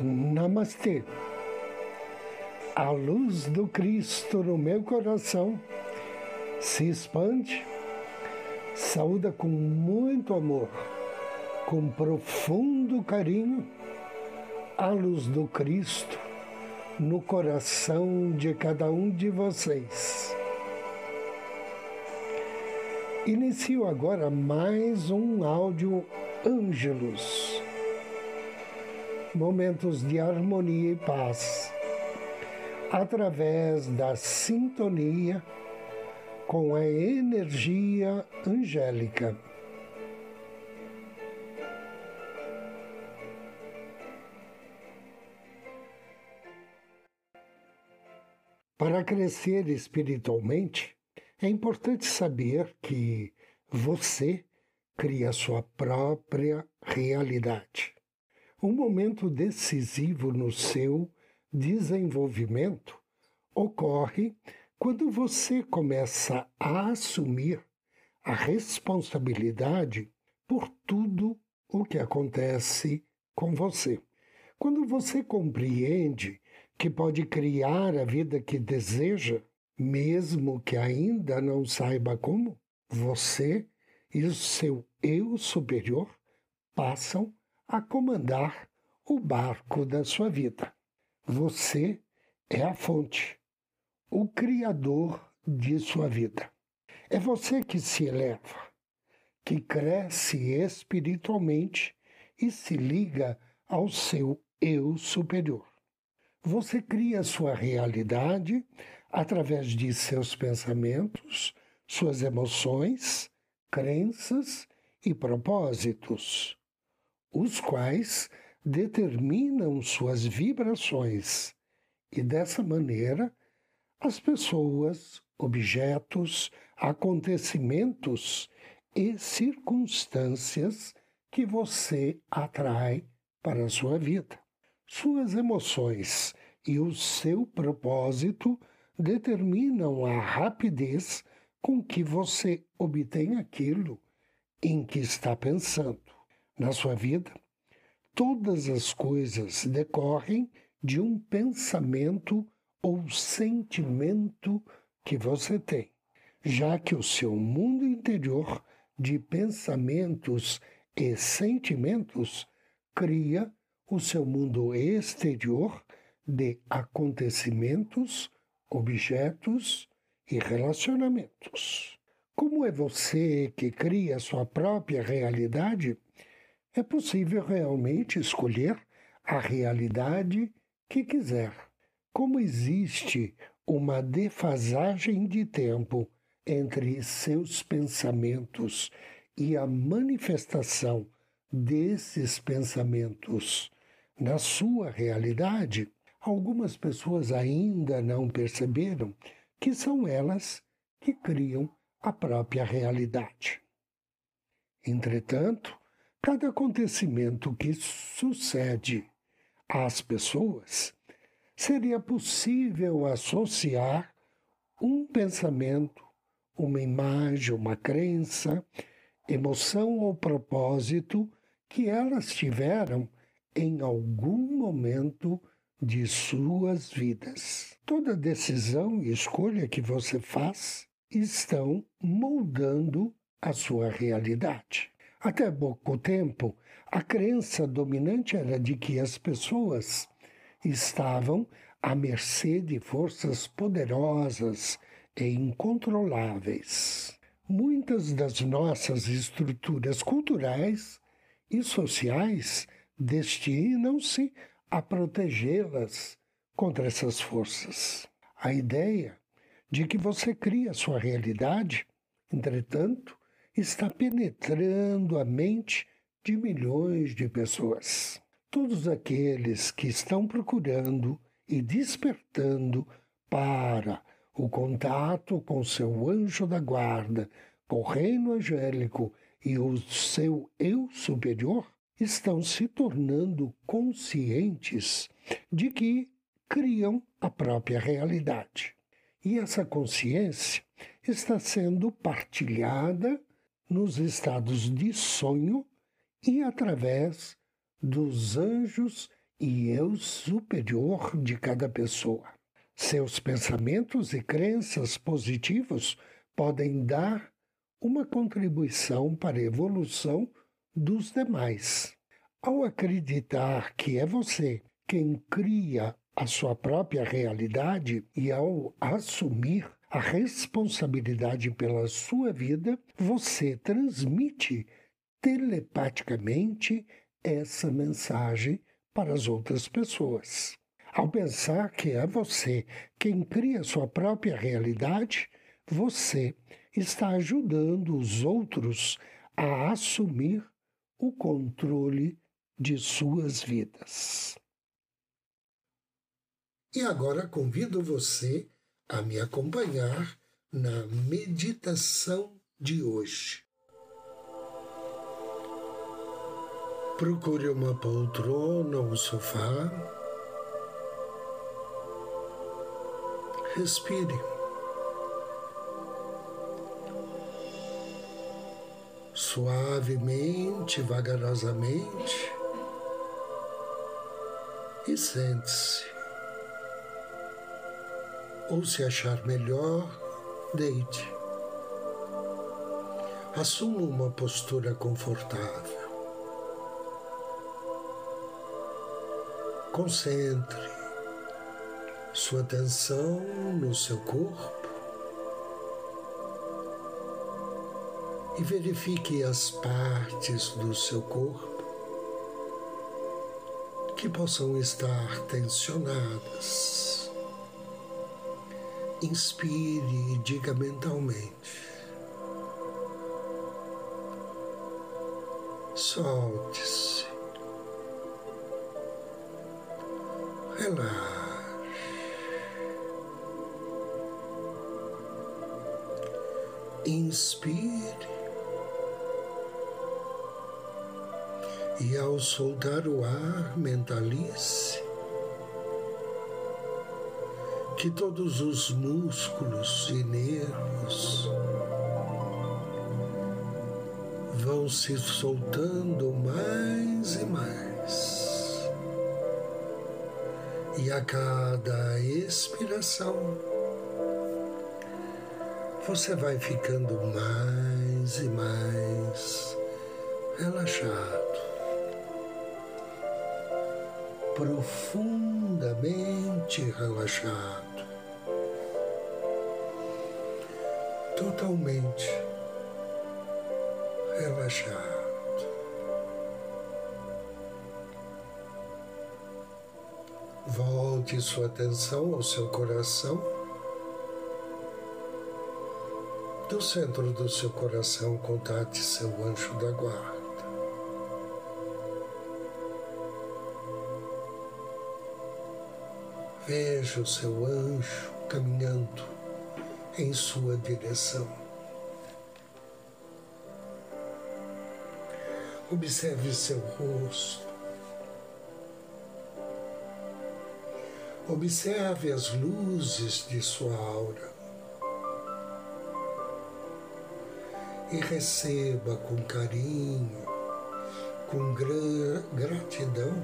Namastê. A luz do Cristo no meu coração se expande, saúda com muito amor, com profundo carinho, a luz do Cristo no coração de cada um de vocês. Inicio agora mais um áudio Ângelos. Momentos de harmonia e paz, através da sintonia com a energia angélica. Para crescer espiritualmente, é importante saber que você cria sua própria realidade. Um momento decisivo no seu desenvolvimento ocorre quando você começa a assumir a responsabilidade por tudo o que acontece com você. Quando você compreende que pode criar a vida que deseja, mesmo que ainda não saiba como, você e o seu eu superior passam a comandar o barco da sua vida. Você é a fonte, o criador de sua vida. É você que se eleva, que cresce espiritualmente e se liga ao seu eu superior. Você cria sua realidade através de seus pensamentos, suas emoções, crenças e propósitos, os quais determinam suas vibrações e dessa maneira as pessoas, objetos, acontecimentos e circunstâncias que você atrai para a sua vida. Suas emoções e o seu propósito determinam a rapidez com que você obtém aquilo em que está pensando. Na sua vida, todas as coisas decorrem de um pensamento ou sentimento que você tem, já que o seu mundo interior de pensamentos e sentimentos cria o seu mundo exterior de acontecimentos, objetos e relacionamentos. Como é você que cria sua própria realidade, é possível realmente escolher a realidade que quiser. Como existe uma defasagem de tempo entre seus pensamentos e a manifestação desses pensamentos na sua realidade, algumas pessoas ainda não perceberam que são elas que criam a própria realidade. Entretanto, cada acontecimento que sucede às pessoas seria possível associar um pensamento, uma imagem, uma crença, emoção ou propósito que elas tiveram em algum momento de suas vidas. Toda decisão e escolha que você faz estão moldando a sua realidade. Até pouco tempo, a crença dominante era de que as pessoas estavam à mercê de forças poderosas e incontroláveis. Muitas das nossas estruturas culturais e sociais destinam-se a protegê-las contra essas forças. A ideia de que você cria sua realidade, entretanto, está penetrando a mente de milhões de pessoas. Todos aqueles que estão procurando e despertando para o contato com seu anjo da guarda, com o reino angélico e o seu eu superior, estão se tornando conscientes de que criam a própria realidade. E essa consciência está sendo partilhada nos estados de sonho e através dos anjos e eu superior de cada pessoa. Seus pensamentos e crenças positivos podem dar uma contribuição para a evolução dos demais. Ao acreditar que é você quem cria a sua própria realidade e ao assumir a responsabilidade pela sua vida, você transmite telepaticamente essa mensagem para as outras pessoas. Ao pensar que é você quem cria sua própria realidade, você está ajudando os outros a assumir o controle de suas vidas. E agora convido você a me acompanhar na meditação de hoje. Procure uma poltrona ou sofá. Respire. Suavemente, vagarosamente. E sente-se. Ou se achar melhor, deite. Assuma uma postura confortável. Concentre sua atenção no seu corpo e verifique as partes do seu corpo que possam estar tensionadas. Inspire e diga mentalmente. Solte-se. relaxe. Inspire. E ao soltar o ar, mentalize que todos os músculos e nervos vão se soltando mais e mais. E a cada expiração, você vai ficando mais e mais relaxado, profundamente relaxado, totalmente relaxado. Volte sua atenção ao seu coração. Do centro do seu coração, contate seu anjo da guarda. Veja o seu anjo caminhando em sua direção. Observe seu rosto Observe as luzes de sua aura e receba com carinho, com gra gratidão,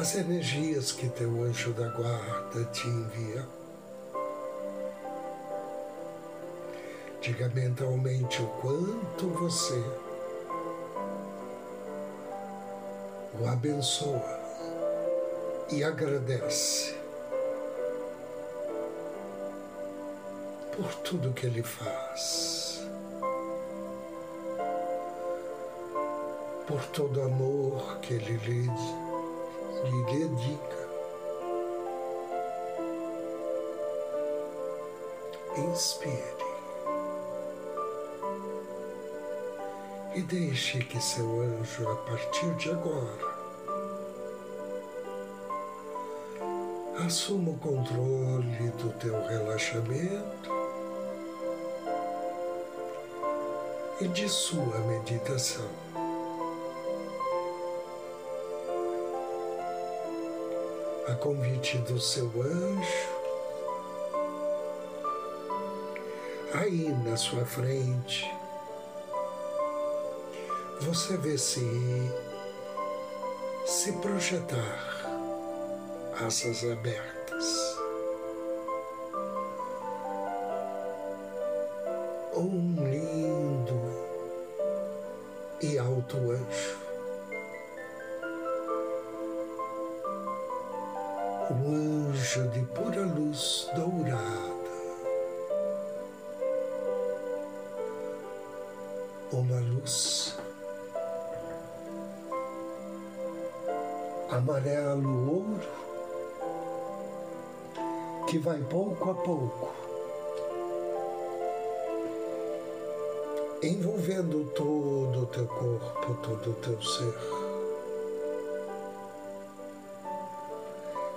as energias que teu anjo da guarda te envia. Diga mentalmente o quanto você o abençoa e agradece por tudo que ele faz, por todo amor que ele lhe, lhe dedica. Inspire. e deixe que seu anjo, a partir de agora, assuma o controle do teu relaxamento e de sua meditação. A convite do seu anjo, aí na sua frente, você vê se se projetar asas abertas. Amarelo ouro que vai pouco a pouco envolvendo todo o teu corpo, todo o teu ser.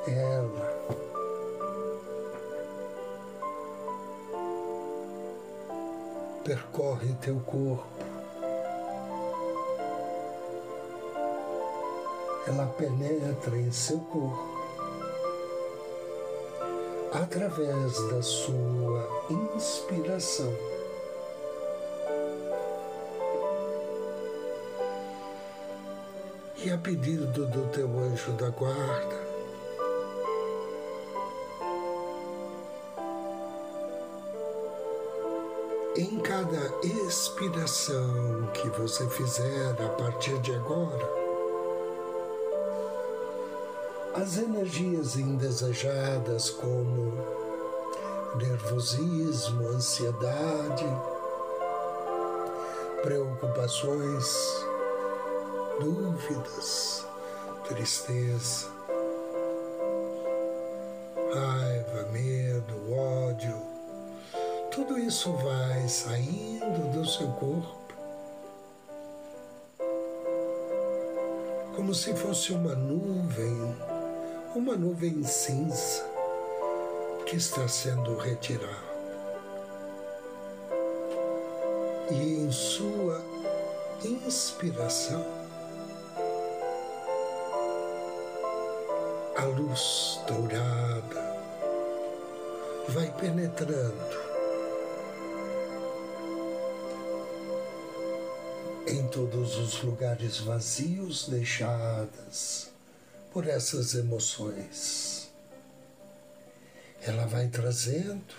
Ela percorre teu corpo ela penetra em seu corpo através da sua inspiração. E a pedido do teu anjo da guarda, em cada expiração que você fizer a partir de agora, as energias indesejadas, como nervosismo, ansiedade, preocupações, dúvidas, tristeza, raiva, medo, ódio, tudo isso vai saindo do seu corpo como se fosse uma nuvem uma nuvem cinza que está sendo retirada. E em sua inspiração, a luz dourada vai penetrando em todos os lugares vazios deixados por essas emoções. Ela vai trazendo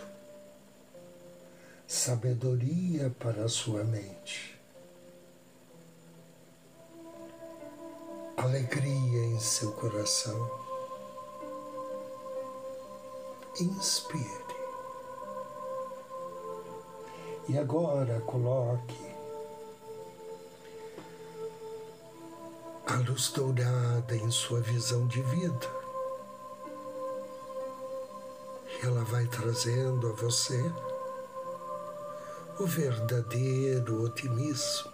sabedoria para a sua mente, alegria em seu coração. Inspire. E agora coloque a luz dourada em sua visão de vida. Ela vai trazendo a você o verdadeiro otimismo.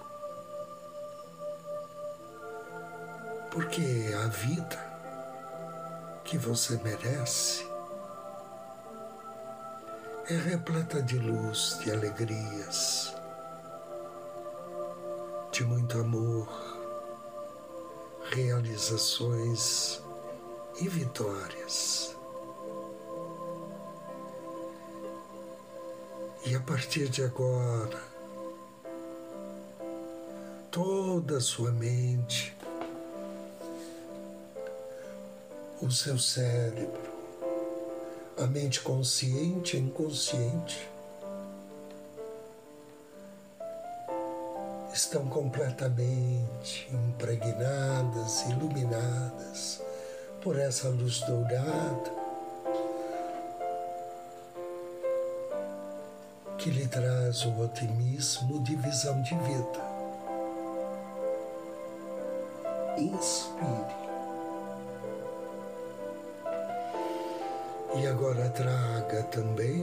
Porque a vida que você merece é repleta de luz, de alegrias, de muito amor realizações e vitórias. E a partir de agora, toda a sua mente, o seu cérebro, a mente consciente e inconsciente, estão completamente impregnadas, iluminadas por essa luz dourada que lhe traz o otimismo de visão de vida. Inspire. E agora traga também,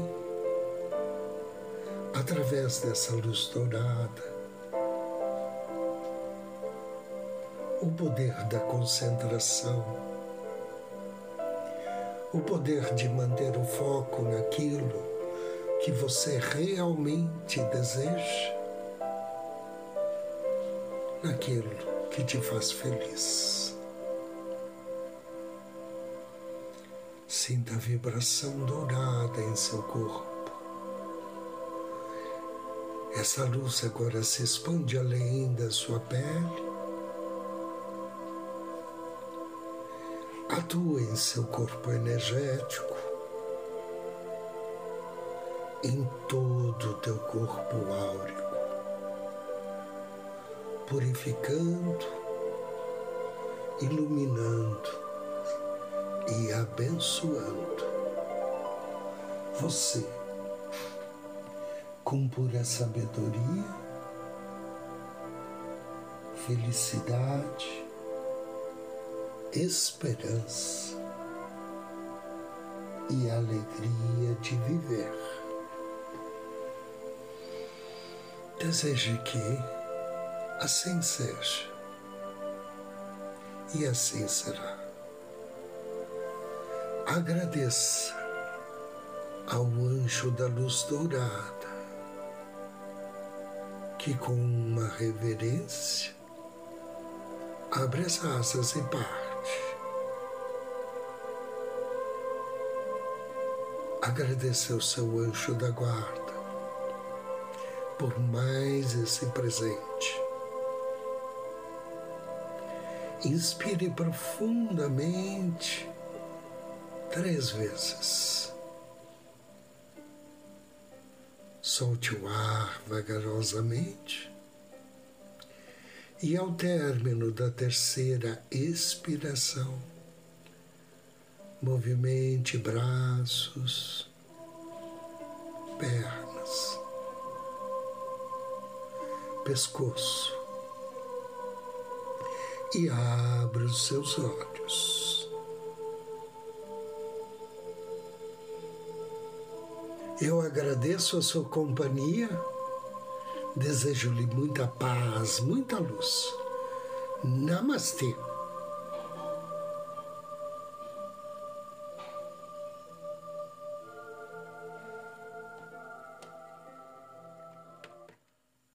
através dessa luz dourada, o poder da concentração, o poder de manter o foco naquilo que você realmente deseja, naquilo que te faz feliz. Sinta a vibração dourada em seu corpo. Essa luz agora se expande além da sua pele, atua em seu corpo energético, em todo o teu corpo áurico, purificando, iluminando e abençoando você com pura sabedoria, felicidade, esperança e alegria de viver. Deseje que assim seja e assim será. Agradeça ao anjo da luz dourada que, com uma reverência, abre as asas e parte. Agradeça ao seu anjo da guarda por mais esse presente. Inspire profundamente três vezes. Solte o ar vagarosamente. E ao término da terceira expiração, movimente braços, pernas, pescoço e abra os seus olhos. Eu agradeço a sua companhia, desejo-lhe muita paz, muita luz. Namastê.